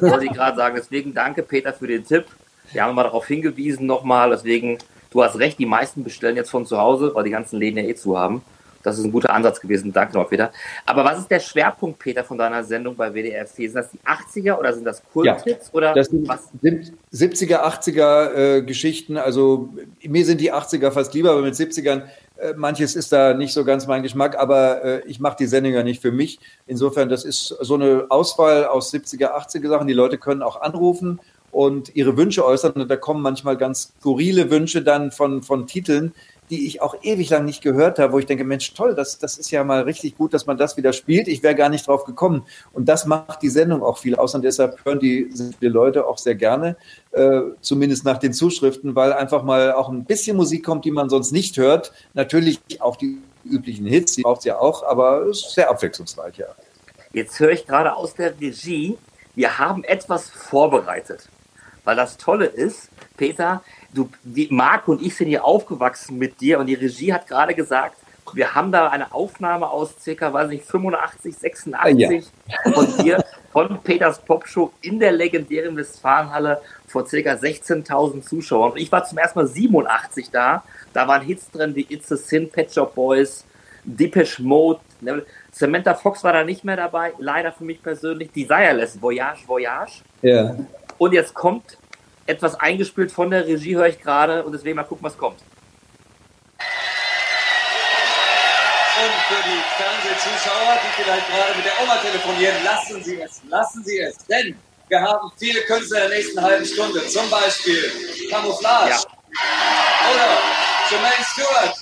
wollte ich gerade sagen. Deswegen danke, Peter, für den Tipp. Wir haben mal darauf hingewiesen nochmal. Deswegen, du hast recht, die meisten bestellen jetzt von zu Hause, weil die ganzen Läden ja eh zu haben. Das ist ein guter Ansatz gewesen. Danke nochmal, Peter. Aber was ist der Schwerpunkt, Peter, von deiner Sendung bei WDR 4? Sind das die 80er oder sind das Kulthits? Oder Das sind was? sieb- 70er, 80er äh, Geschichten. Also mir sind die 80er fast lieber, aber mit 70ern, äh, manches ist da nicht so ganz mein Geschmack, aber äh, ich mache die Sendung ja nicht für mich. Insofern, das ist so eine Auswahl aus 70er, 80er Sachen. Die Leute können auch anrufen und ihre Wünsche äußern. Und da kommen manchmal ganz skurrile Wünsche dann von, von Titeln, die ich auch ewig lang nicht gehört habe, wo ich denke, Mensch, toll, das, das ist ja mal richtig gut, dass man das wieder spielt. Ich wäre gar nicht drauf gekommen. Und das macht die Sendung auch viel aus und deshalb hören die, die Leute auch sehr gerne, äh, zumindest nach den Zuschriften, weil einfach mal auch ein bisschen Musik kommt, die man sonst nicht hört. Natürlich auch die üblichen Hits, die braucht es ja auch, aber es ist sehr abwechslungsreich, ja. Jetzt höre ich gerade aus der Regie, wir haben etwas vorbereitet. Weil das Tolle ist, Peter, du, die, Marc und ich sind hier aufgewachsen mit dir und die Regie hat gerade gesagt, wir haben da eine Aufnahme aus circa, weiß nicht, 85, 86 von dir, von Peters Popshow in der legendären Westfalenhalle vor circa 16.000 Zuschauern. Und ich war zum ersten Mal 87 da. Da waren Hits drin wie It's a Sin, Pet Shop Boys, Depeche Mode, ne, Samantha Fox war da nicht mehr dabei, leider für mich persönlich. Desireless, Voyage, Voyage. Ja. Und jetzt kommt etwas eingespielt von der Regie, höre ich gerade, und deswegen mal gucken, was kommt. Und für die Fernsehzuschauer, die vielleicht gerade mit der Oma telefonieren, lassen Sie es, lassen Sie es. Denn wir haben viele Künstler in der nächsten halben Stunde. Zum Beispiel Camouflage Ja. oder Jermaine Stewart.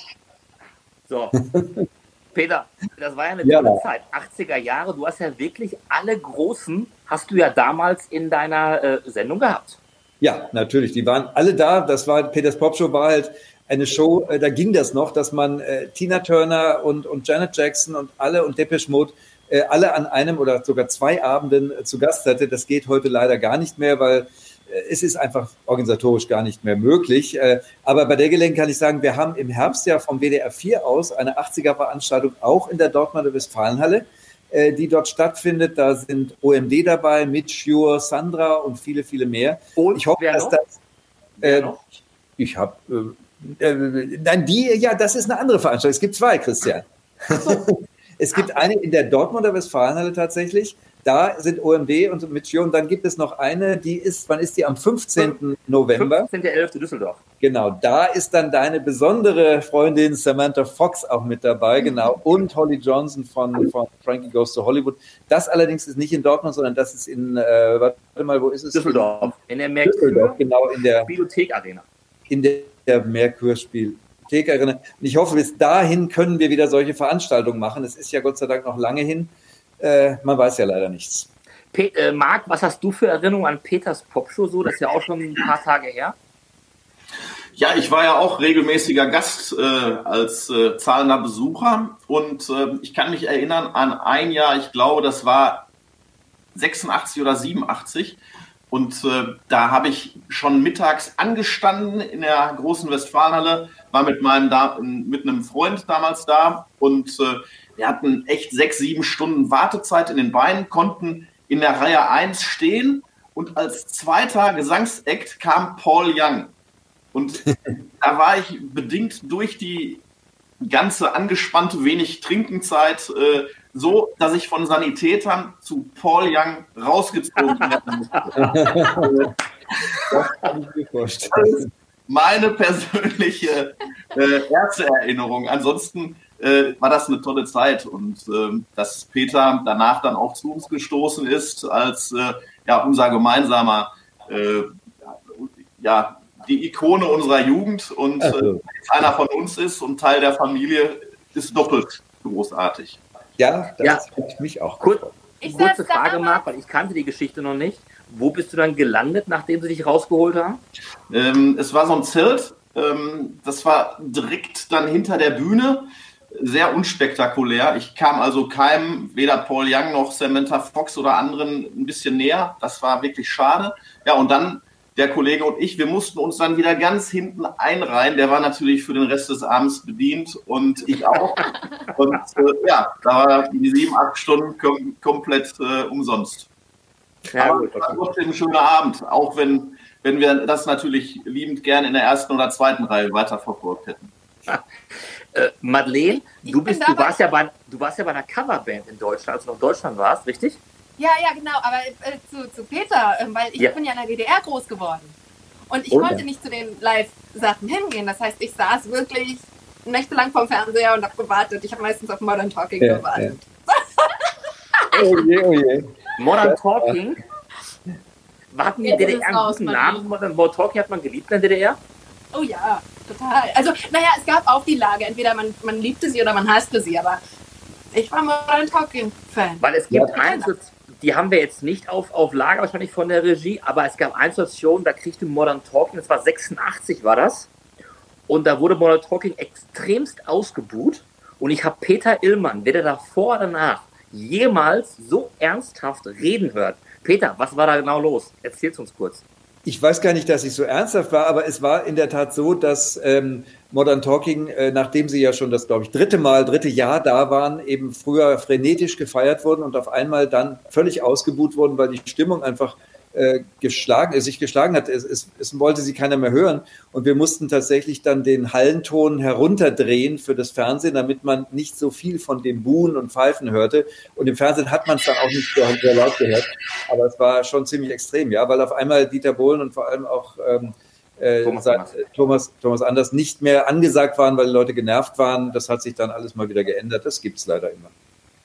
So. Peter, das war ja eine Ja. tolle Zeit. 80er Jahre, du hast ja wirklich alle großen hast du ja damals in deiner äh, Sendung gehabt. Ja, natürlich. Die waren alle da. Das war Peters Popshow war halt eine Show, äh, da ging das noch, dass man äh, Tina Turner und, und Janet Jackson und alle und Depeche Mode äh, alle an einem oder sogar zwei Abenden äh, zu Gast hatte. Das geht heute leider gar nicht mehr, weil äh, es ist einfach organisatorisch gar nicht mehr möglich. Äh, aber bei der Gelegenheit kann ich sagen, wir haben im Herbst ja vom WDR 4 aus eine 80er-Veranstaltung auch in der Dortmunder Westfalenhalle, äh, die dort stattfindet. Da sind OMD dabei, Mitch Jur, Sandra und viele, viele mehr. Und ich hoffe, dass noch? das. Äh, ich habe. Äh, nein, die, ja, das ist eine andere Veranstaltung. Es gibt zwei, Christian. es gibt eine in der Dortmunder Westfalenhalle tatsächlich. Da sind OMD und Mitchio. Und dann gibt es noch eine, die ist, wann ist die? Am 15. November. 15.11. Düsseldorf. Genau, da ist dann deine besondere Freundin Samantha Fox auch mit dabei, genau. Und Holly Johnson von, von Frankie Goes to Hollywood. Das allerdings ist nicht in Dortmund, sondern das ist in, äh, warte mal, wo ist es? Düsseldorf. In der Merkur, genau, in der Bibliothek Arena. In der, der Merkur Bibliothek Arena. Und ich hoffe, bis dahin können wir wieder solche Veranstaltungen machen. Es ist ja Gott sei Dank noch lange hin. Äh, man weiß ja leider nichts. Pe äh, Marc, was hast du für Erinnerungen an Peters Popshow so? Das ist ja auch schon ein paar Tage her. Ja, ich war ja auch regelmäßiger Gast äh, als äh, zahlender Besucher. Und äh, ich kann mich erinnern an ein Jahr, ich glaube, das war 86 oder 87 und äh, da habe ich schon mittags angestanden in der großen Westfalenhalle, war mit meinem da mit einem Freund damals da. Und äh, wir hatten echt sechs, sieben Stunden Wartezeit in den Beinen, konnten in der Reihe 1 stehen. Und als zweiter Gesangsakt kam Paul Young. Und da war ich bedingt durch die ganze angespannte wenig Trinkenzeit äh, so, dass ich von Sanitätern zu Paul Young rausgezogen werden musste. das vorstellen. Meine persönliche äh, erste Erinnerung. Ansonsten äh, war das eine tolle Zeit und äh, dass Peter danach dann auch zu uns gestoßen ist als äh, ja unser gemeinsamer äh, ja die Ikone unserer Jugend und also. einer von uns ist und Teil der Familie ist doppelt großartig. Ja, das ja. freut mich auch. Kur kurze Frage, Marc, weil ich kannte die Geschichte noch nicht. Wo bist du dann gelandet, nachdem sie dich rausgeholt haben? Ähm, es war so ein Zelt, ähm, das war direkt dann hinter der Bühne sehr unspektakulär. Ich kam also keinem, weder Paul Young noch Samantha Fox oder anderen, ein bisschen näher. Das war wirklich schade. Ja, und dann der Kollege und ich, wir mussten uns dann wieder ganz hinten einreihen. Der war natürlich für den Rest des Abends bedient und ich auch. und äh, ja, da war die sieben, acht Stunden kom komplett äh, umsonst. Ja, Aber es war trotzdem ein schöner Abend, auch wenn, wenn wir das natürlich liebend gern in der ersten oder zweiten Reihe weiterverfolgt hätten. Äh, Madeleine, du, bist, du, warst ja bei, du warst ja bei einer Coverband in Deutschland, als du noch in Deutschland warst, richtig? Ja, ja, genau. Aber äh, zu, zu Peter, äh, weil ich ja. bin ja in der DDR groß geworden. Und ich oh, konnte nicht zu den Live-Sachen hingehen. Das heißt, ich saß wirklich nächtelang vorm Fernseher und habe gewartet. Ich habe meistens auf Modern Talking ja, gewartet. Ja. oh je, oh je. Modern Talking? Warten die DDR einen guten Namen? Modern Talking hat man geliebt in der DDR? Oh ja, total. Also, naja, es gab auch die Lage, entweder man, man liebte sie oder man hasste sie, aber ich war Modern Talking Fan. Weil es gibt ja. Einzelz die haben wir jetzt nicht auf, auf Lager, wahrscheinlich von der Regie, aber es gab eine Situation, da kriegte Modern Talking, das war 86 war das, und da wurde Modern Talking extremst ausgebuht und ich habe Peter Illmann, weder davor oder danach, jemals so ernsthaft reden hört. Peter, was war da genau los? Erzähl's uns kurz. Ich weiß gar nicht, dass ich so ernsthaft war, aber es war in der Tat so, dass ähm, Modern Talking, äh, nachdem sie ja schon das, glaube ich, dritte Mal, dritte Jahr da waren, eben früher frenetisch gefeiert wurden und auf einmal dann völlig ausgebuht wurden, weil die Stimmung einfach äh, geschlagen, äh, sich geschlagen hat. Es, es, es wollte sie keiner mehr hören. Und wir mussten tatsächlich dann den Hallenton herunterdrehen für das Fernsehen, damit man nicht so viel von dem Buhen und Pfeifen hörte. Und im Fernsehen hat man es dann auch nicht so sehr laut gehört. Aber es war schon ziemlich extrem, ja, weil auf einmal Dieter Bohlen und vor allem auch ähm, äh, Thomas, Anders. Thomas, Thomas Anders nicht mehr angesagt waren, weil die Leute genervt waren. Das hat sich dann alles mal wieder geändert. Das gibt es leider immer.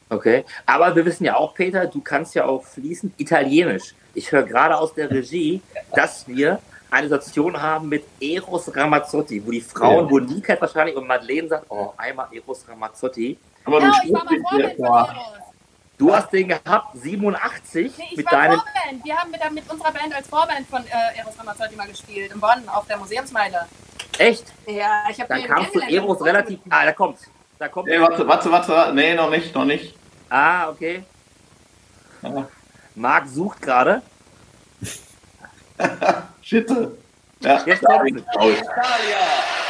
Okay, aber wir wissen ja auch, Peter, du kannst ja auch fließend Italienisch. Ich höre gerade aus der Regie, dass wir eine Situation haben mit Eros Ramazzotti, wo die Frauen, ja. wo Nika wahrscheinlich und Madeleine sagt, oh, einmal Eros Ramazzotti. Aber ja, ich war mal Freundin von Eros. Du hast den gehabt, 87, Nee, ich mit war deinem. Vorband. Wir haben mit, mit unserer Band als Vorband von äh, Eros Ramazzotti mal gespielt, in Bonn, auf der Museumsmeile. Echt? Ja, ich habe Dann kamst du Eros relativ. Ah, da kommt's. Da kommt Nee, warte, warte, warte. Nee, noch nicht, noch nicht. Ah, okay. Ja. Marc sucht gerade. Schitte. Ja, Jetzt raus. Italia,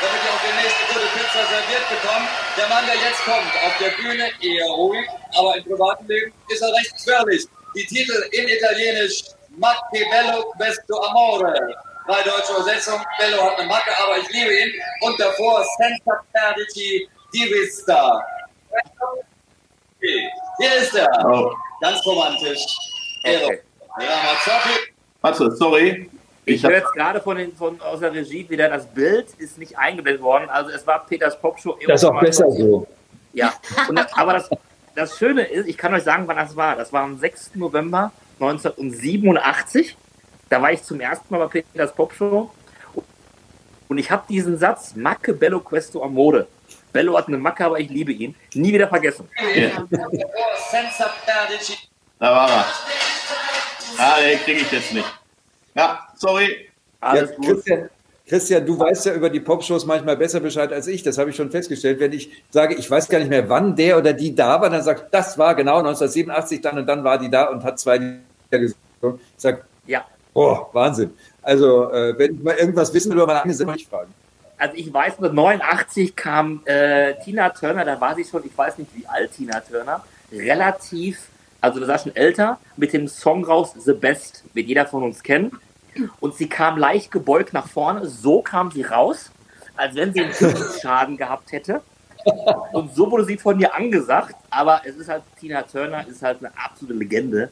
damit ihr auch die nächste gute Pizza serviert bekommt. Der Mann, der jetzt kommt, auf der Bühne eher ruhig, aber im privaten Leben ist er recht quirlig. Die Titel in Italienisch Macchi Bello Questo Amore. Drei deutsche Übersetzung. Bello hat eine Macke, aber ich liebe ihn. Und davor Senza Perdici di Vista. Hier ist er. Oh. Ganz romantisch. Okay. Ramazzotti. Warte, sorry. Ich Ich höre jetzt gerade von, den, von aus der Regie wieder, das Bild ist nicht eingeblendet worden. Also es war Peters Popshow. Das ist auch besser so. Ja, und das, aber das, das Schöne ist, ich kann euch sagen, wann das war. Das war am 6. November 1987. Da war ich zum ersten Mal bei Peters Popshow. Und ich habe diesen Satz, Macke Bello Questo Amore. Bello hat eine Macke, aber ich liebe ihn. Nie wieder vergessen. Perdici da war er. Ah, nee, kriege ich jetzt nicht. Ja, sorry. Alles ja, gut. Christian, Christian, du weißt ja über die Popshows manchmal besser Bescheid als ich. Das habe ich schon festgestellt. Wenn ich sage, ich weiß gar nicht mehr, wann der oder die da war, dann sagt, das war genau 1987, dann und dann war die da und hat zwei Lieder gesungen. Ich sage, Ja, boah, Wahnsinn. Also, äh, wenn ich mal irgendwas wissen will über meine eigene Sendung, ich fragen. also ich weiß, 1989 kam äh, Tina Turner, da war sie schon, ich weiß nicht wie alt Tina Turner, relativ, also das war schon älter, mit dem Song raus The Best, wird jeder von uns kennen. Und sie kam leicht gebeugt nach vorne, so kam sie raus, als wenn sie einen Schaden gehabt hätte. Und so wurde sie von ihr angesagt, aber es ist halt, Tina Turner ist halt eine absolute Legende.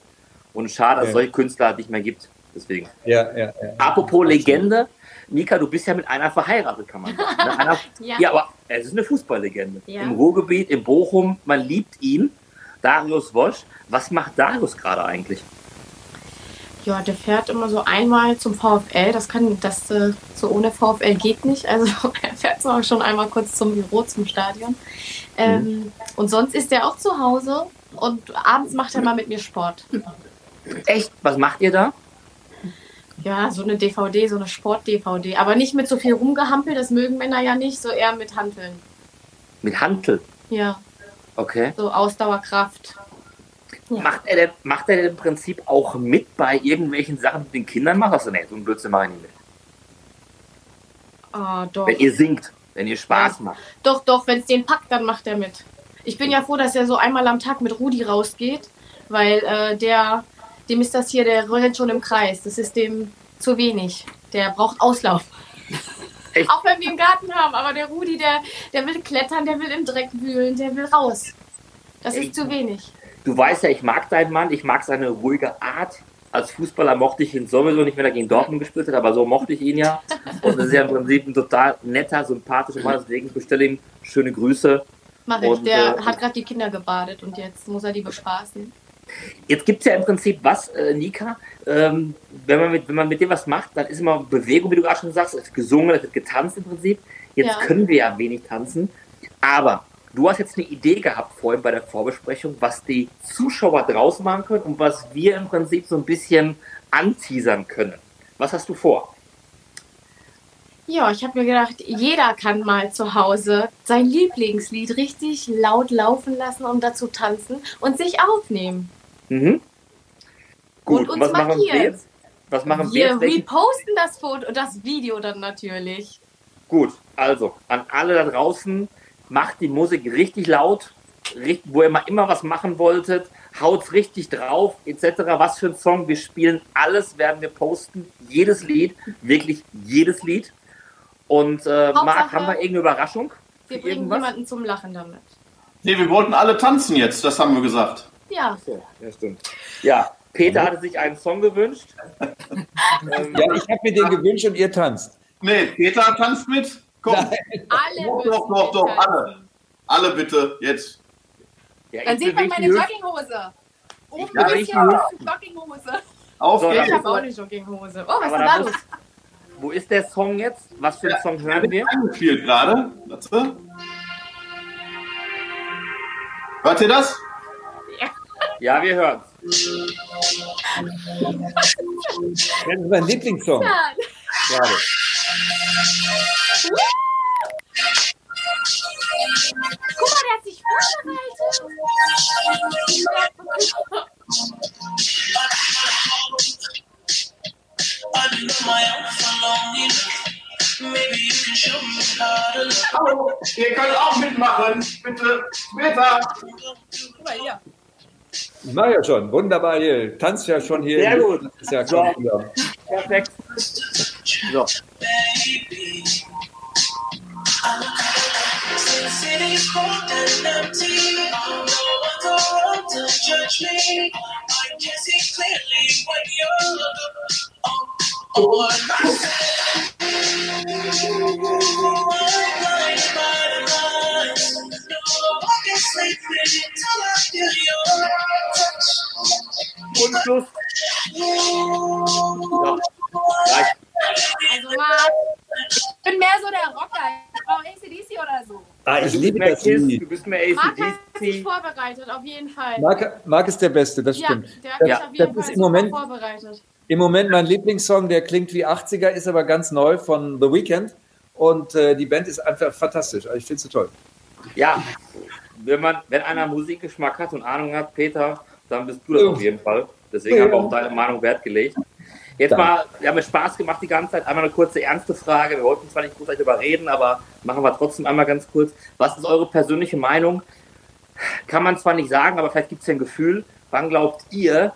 Und schade, dass es Ja. solche Künstler halt nicht mehr gibt. Deswegen. Ja, ja, ja. Apropos Legende, Mika, du bist ja mit einer verheiratet, kann man sagen. Ne? Einer, ja. Ja. aber es ist eine Fußballlegende. Ja. Im Ruhrgebiet, in Bochum, man liebt ihn. Darius Wosch. Was macht Darius gerade eigentlich? Ja, der fährt immer so einmal zum VfL. Das kann, das äh, so ohne VfL geht nicht. Also er fährt zwar schon einmal kurz zum Büro, zum Stadion. Ähm, Und sonst ist er auch zu Hause und abends macht er mal mit mir Sport. Echt? Was macht ihr da? Ja, so eine DVD, so eine Sport-DVD. Aber nicht mit so viel Rumgehampel, das mögen Männer ja nicht, so eher mit Hanteln. Mit Hantel. Ja, Okay. so Ausdauerkraft. Ja. Macht er, denn, macht er denn im Prinzip auch mit bei irgendwelchen Sachen mit den Kindern? Macht das denn nicht? So ein Blödsinn mache ich nicht mit. Ah, doch. Wenn ihr singt, wenn ihr Spaß macht. Doch, doch, wenn es den packt, dann macht er mit. Ich bin ja froh, dass er so einmal am Tag mit Rudi rausgeht, weil äh, der, dem ist das hier, der rennt schon im Kreis. Das ist dem zu wenig. Der braucht Auslauf. Echt? Auch wenn wir einen Garten haben, aber der Rudi, der, der will klettern, der will im Dreck wühlen, der will raus. Das Ey. ist zu wenig. Du weißt ja, ich mag deinen Mann, ich mag seine ruhige Art. Als Fußballer mochte ich ihn sowieso nicht, wenn er gegen Dortmund gespielt hat, aber so mochte ich ihn ja. Und das ist ja im Prinzip ein total netter, sympathischer Mann, deswegen bestelle ihm schöne Grüße. Mach ich. Und, Der äh, hat gerade die Kinder gebadet und jetzt muss er die bespaßen. Jetzt gibt es ja im Prinzip was, äh, Nika, ähm, wenn, man mit, wenn man mit dem was macht, dann ist immer Bewegung, wie du gerade schon sagst, es wird gesungen, es wird getanzt im Prinzip. Jetzt Ja. können wir ja wenig tanzen, aber du hast jetzt eine Idee gehabt vorhin bei der Vorbesprechung, was die Zuschauer draußen machen können und was wir im Prinzip so ein bisschen anteasern können. Was hast du vor? Ja, ich habe mir gedacht, jeder kann mal zu Hause sein Lieblingslied richtig laut laufen lassen und dazu tanzen und sich aufnehmen. Mhm. Gut, Und uns was machen wir markieren. jetzt? Was machen wir Wir jetzt? Welchen- reposten das Foto und das Video dann natürlich. Gut, also an alle da draußen, macht die Musik richtig laut, richt- wo ihr mal immer was machen wolltet, haut's richtig drauf, etc. Was für ein Song, wir spielen alles, werden wir posten, jedes Lied, wirklich jedes Lied. Und äh, Marc, haben wir irgendeine Überraschung? Wir bringen irgendwas? jemanden zum Lachen damit. Nee, wir wollten alle tanzen jetzt, das haben wir gesagt. Ja, So, ja, stimmt. Ja, Peter hatte sich einen Song gewünscht. Ja, ich habe mir den gewünscht und ihr tanzt. Nee, Peter tanzt mit. Komm. alle Doch, doch, doch, doch, alle. Alle bitte, jetzt. ja, Dann sieht man meine. Jogginghose. Oben Ja, ein ich bisschen die Jogginghose. Auf So, geht's. Ich habe auch eine Jogginghose. Oh, was Aber ist da los? wo ist der Song jetzt? Was für einen Song hören wir? Eingespielt gerade. Warte. Hört ihr das? Ja. Ja, wir hören. Das ist mein Lieblingssong. Ja. Hallo, ihr könnt auch mitmachen. Bitte, später. Ich mache ja schon. Wunderbar hier. Tanzt ja schon hier. Sehr gut. Das ist ja So. wieder. Perfekt. So. The city's cold and empty. Oh, no one's around to judge me. I can see clearly when you're oh, on my side. Blinded by Ah, ich liebe das Kiss, Lied. du bist mehr Marc hat sich ACDC. vorbereitet, auf jeden Fall. Marc, Marc ist der Beste, das ja, stimmt. der hat Das- sich auf das jeden ist Fall im Moment- vorbereitet. Im Moment mein Lieblingssong, der klingt wie 80er, ist aber ganz neu von The Weeknd. Und äh, die Band ist einfach fantastisch. Also ich finde sie toll. Ja, wenn, man, wenn einer Musikgeschmack hat und Ahnung hat, Peter, dann bist du das auf jeden Fall. Deswegen haben wir auf deine Meinung Wert gelegt. Jetzt Danke. mal, wir haben mir Spaß gemacht die ganze Zeit. Einmal eine kurze ernste Frage. Wir wollten zwar nicht großartig darüber reden, aber machen wir trotzdem einmal ganz kurz. Was ist eure persönliche Meinung? Kann man zwar nicht sagen, aber vielleicht gibt es ja ein Gefühl. Wann glaubt ihr,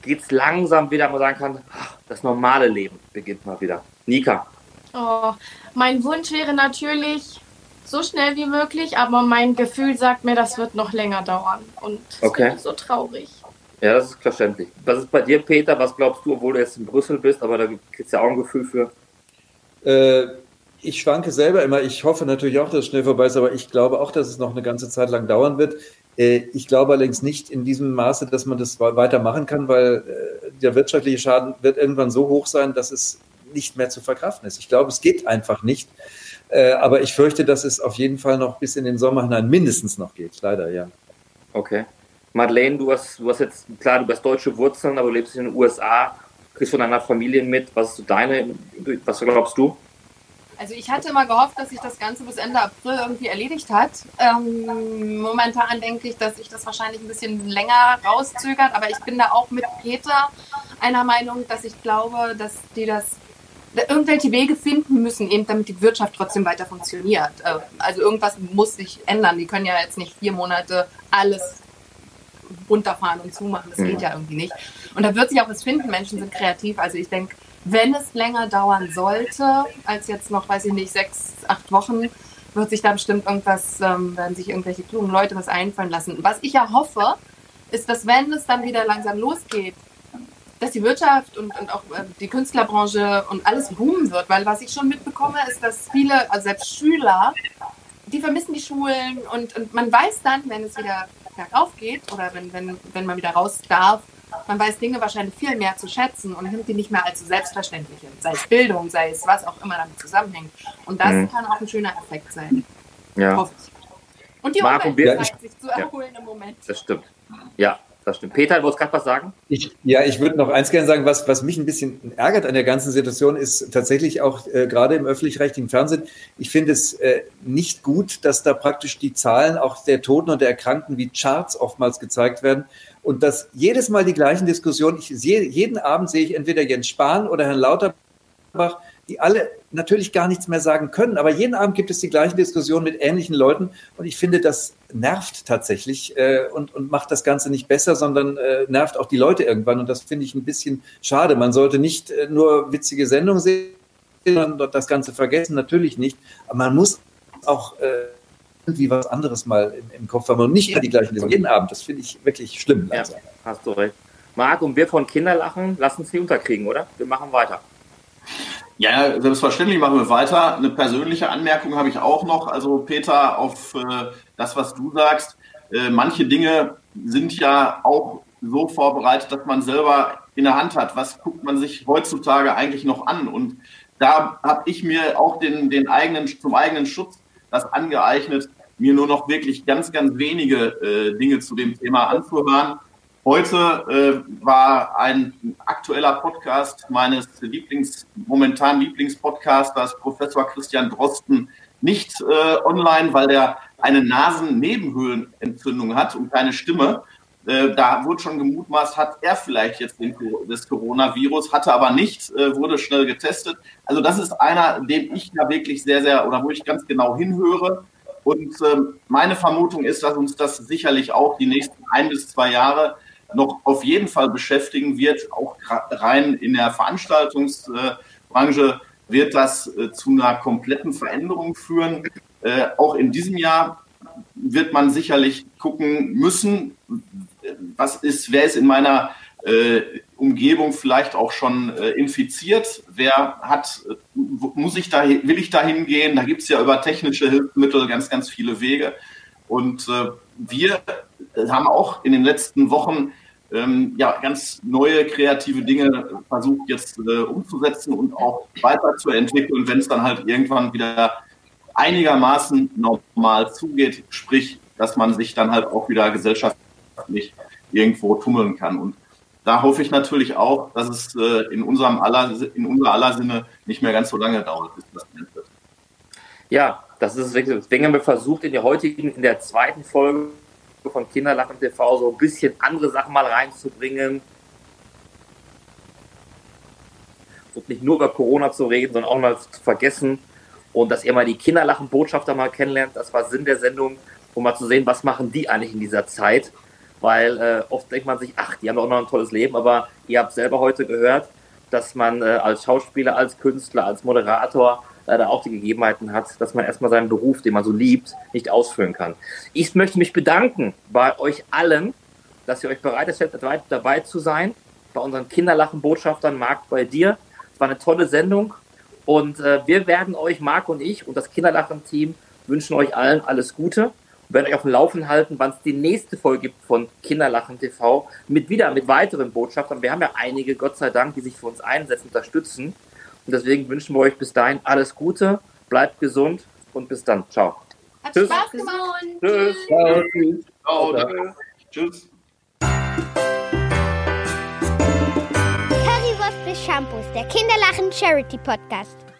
geht es langsam wieder, man sagen kann, ach, das normale Leben beginnt mal wieder? Nika. Oh, mein Wunsch wäre natürlich so schnell wie möglich, aber mein Gefühl sagt mir, das wird noch länger dauern. Und das Okay. ich so traurig. Ja, das ist verständlich. Was ist bei dir, Peter? Was glaubst du, obwohl du jetzt in Brüssel bist, aber da kriegst du ja auch ein Gefühl für? Äh, ich schwanke selber immer. Ich hoffe natürlich auch, dass es schnell vorbei ist, aber ich glaube auch, dass es noch eine ganze Zeit lang dauern wird. Äh, ich glaube allerdings nicht in diesem Maße, dass man das weitermachen kann, weil äh, der wirtschaftliche Schaden wird irgendwann so hoch sein, dass es nicht mehr zu verkraften ist. Ich glaube, es geht einfach nicht. Aber ich fürchte, dass es auf jeden Fall noch bis in den Sommer hinein mindestens noch geht. Leider, ja. Okay. Madeleine, du hast, du hast jetzt, klar, du hast deutsche Wurzeln, aber du lebst in den USA, kriegst von deiner Familie mit. Was ist deine, was glaubst du? Also ich hatte immer gehofft, dass sich das Ganze bis Ende April irgendwie erledigt hat. Ähm, momentan denke ich, dass sich das wahrscheinlich ein bisschen länger rauszögert, aber ich bin da auch mit Peter einer Meinung, dass ich glaube, dass die das irgendwelche Wege finden müssen, eben damit die Wirtschaft trotzdem weiter funktioniert. Äh, Also irgendwas muss sich ändern. Die können ja jetzt nicht vier Monate alles runterfahren und zumachen. Das geht ja irgendwie nicht. Und da wird sich auch was finden. Menschen sind kreativ. Also ich denke, wenn es länger dauern sollte, als jetzt noch, weiß ich nicht, sechs, acht Wochen, wird sich da bestimmt irgendwas, ähm, werden sich irgendwelche klugen Leute was einfallen lassen. Was ich ja hoffe, ist, dass wenn es dann wieder langsam losgeht, dass die Wirtschaft und, und auch äh, die Künstlerbranche und alles boomen wird. Weil was ich schon mitbekomme, ist, dass viele, also selbst Schüler, die vermissen die Schulen und, und man weiß dann, wenn es wieder bergauf geht oder wenn, wenn, wenn man wieder raus darf, man weiß Dinge wahrscheinlich viel mehr zu schätzen und nimmt die nicht mehr als so selbstverständlich hin. Sei es Bildung, sei es was auch immer damit zusammenhängt. Und das Mhm. kann auch ein schöner Effekt sein. Ja, Hoffe ich. Und die Marco, Umwelt wir- zeigt sich zu erholen im Moment. das stimmt. Ja, das stimmt. Peter, du wolltest gerade was sagen? Ich, ja, ich würde noch eins gerne sagen, was, was mich ein bisschen ärgert an der ganzen Situation, ist tatsächlich auch äh, gerade im öffentlich-rechtlichen Fernsehen, ich finde es äh, nicht gut, dass da praktisch die Zahlen auch der Toten und der Erkrankten wie Charts oftmals gezeigt werden und dass jedes Mal die gleichen Diskussionen, ich sehe, jeden Abend sehe ich entweder Jens Spahn oder Herrn Lauterbach, die alle natürlich gar nichts mehr sagen können, aber jeden Abend gibt es die gleichen Diskussionen mit ähnlichen Leuten und ich finde, das nervt tatsächlich äh, und, und macht das Ganze nicht besser, sondern äh, nervt auch die Leute irgendwann und das finde ich ein bisschen schade. Man sollte nicht äh, nur witzige Sendungen sehen und das Ganze vergessen, natürlich nicht, aber man muss auch äh, irgendwie was anderes mal im, im Kopf haben und nicht immer die gleichen Diskussionen jeden Abend. Das finde ich wirklich schlimm. Ja, hast du recht. Marc, und wir von Kinderlachen, lass uns nicht unterkriegen, oder? Wir machen weiter. Ja, selbstverständlich machen wir weiter. Eine persönliche Anmerkung habe ich auch noch. Also Peter, auf äh, das, was du sagst. Äh, manche Dinge sind ja auch so vorbereitet, dass man selber in der Hand hat. Was guckt man sich heutzutage eigentlich noch an? Und da habe ich mir auch den, den eigenen, zum eigenen Schutz das angeeignet, mir nur noch wirklich ganz, ganz wenige äh, Dinge zu dem Thema anzuhören. Heute äh, war ein aktueller Podcast meines Lieblings, momentan Lieblingspodcasters, Professor Christian Drosten, nicht äh, online, weil der eine Nasennebenhöhlenentzündung hat und keine Stimme. Äh, da wurde schon gemutmaßt, hat er vielleicht jetzt den, das Coronavirus, hatte aber nicht, äh, wurde schnell getestet. Also das ist einer, dem ich da wirklich sehr, sehr, oder wo ich ganz genau hinhöre. Und ähm, meine Vermutung ist, dass uns das sicherlich auch die nächsten ein bis zwei Jahre noch auf jeden Fall beschäftigen wird. Auch rein in der Veranstaltungsbranche wird das äh, zu einer kompletten Veränderung führen. Auch in diesem Jahr wird man sicherlich gucken müssen, was ist, wer ist in meiner äh, Umgebung vielleicht auch schon äh, infiziert? Wer hat, äh, muss ich da, will ich da hingehen? Da gibt es ja über technische Hilfsmittel ganz, ganz viele Wege. Und äh, wir haben auch in den letzten Wochen ähm, ja, ganz neue kreative Dinge versucht jetzt äh, umzusetzen und auch weiterzuentwickeln, wenn es dann halt irgendwann wieder einigermaßen normal zugeht, sprich, dass man sich dann halt auch wieder gesellschaftlich irgendwo tummeln kann. Und da hoffe ich natürlich auch, dass es äh, in unserem aller, in unser aller Sinne nicht mehr ganz so lange dauert, bis das wird. Ja, das ist wirklich. Deswegen haben wir versucht, in der heutigen, in der zweiten Folge von Kinderlachen TV so ein bisschen andere Sachen mal reinzubringen. Und nicht nur über Corona zu reden, sondern auch mal zu vergessen, und dass ihr mal die Kinderlachen-Botschafter mal kennenlernt. Das war Sinn der Sendung, um mal zu sehen, was machen die eigentlich in dieser Zeit. Weil äh, oft denkt man sich, ach, die haben doch noch ein tolles Leben, aber ihr habt selber heute gehört, dass man äh, als Schauspieler, als Künstler, als Moderator leider auch die Gegebenheiten hat, dass man erstmal seinen Beruf, den man so liebt, nicht ausführen kann. Ich möchte mich bedanken bei euch allen, dass ihr euch bereit seid, dabei, dabei zu sein, bei unseren Kinderlachen-Botschaftern, Marc, bei dir. Es war eine tolle Sendung und äh, wir werden euch, Marc und ich und das Kinderlachen-Team, wünschen euch allen alles Gute und werden euch auf dem Laufen halten, wann es die nächste Folge gibt von Kinderlachen TV mit wieder mit weiteren Botschaftern. Wir haben ja einige, Gott sei Dank, die sich für uns einsetzen, unterstützen. Und deswegen wünschen wir euch bis dahin alles Gute, bleibt gesund und bis dann. Ciao. Hat Tschüss. Spaß gemacht. Tschüss. Tschüss. Ciao. Ciao. Tschüss. Currywurst des Shampoos, der Kinderlachen Charity Podcast.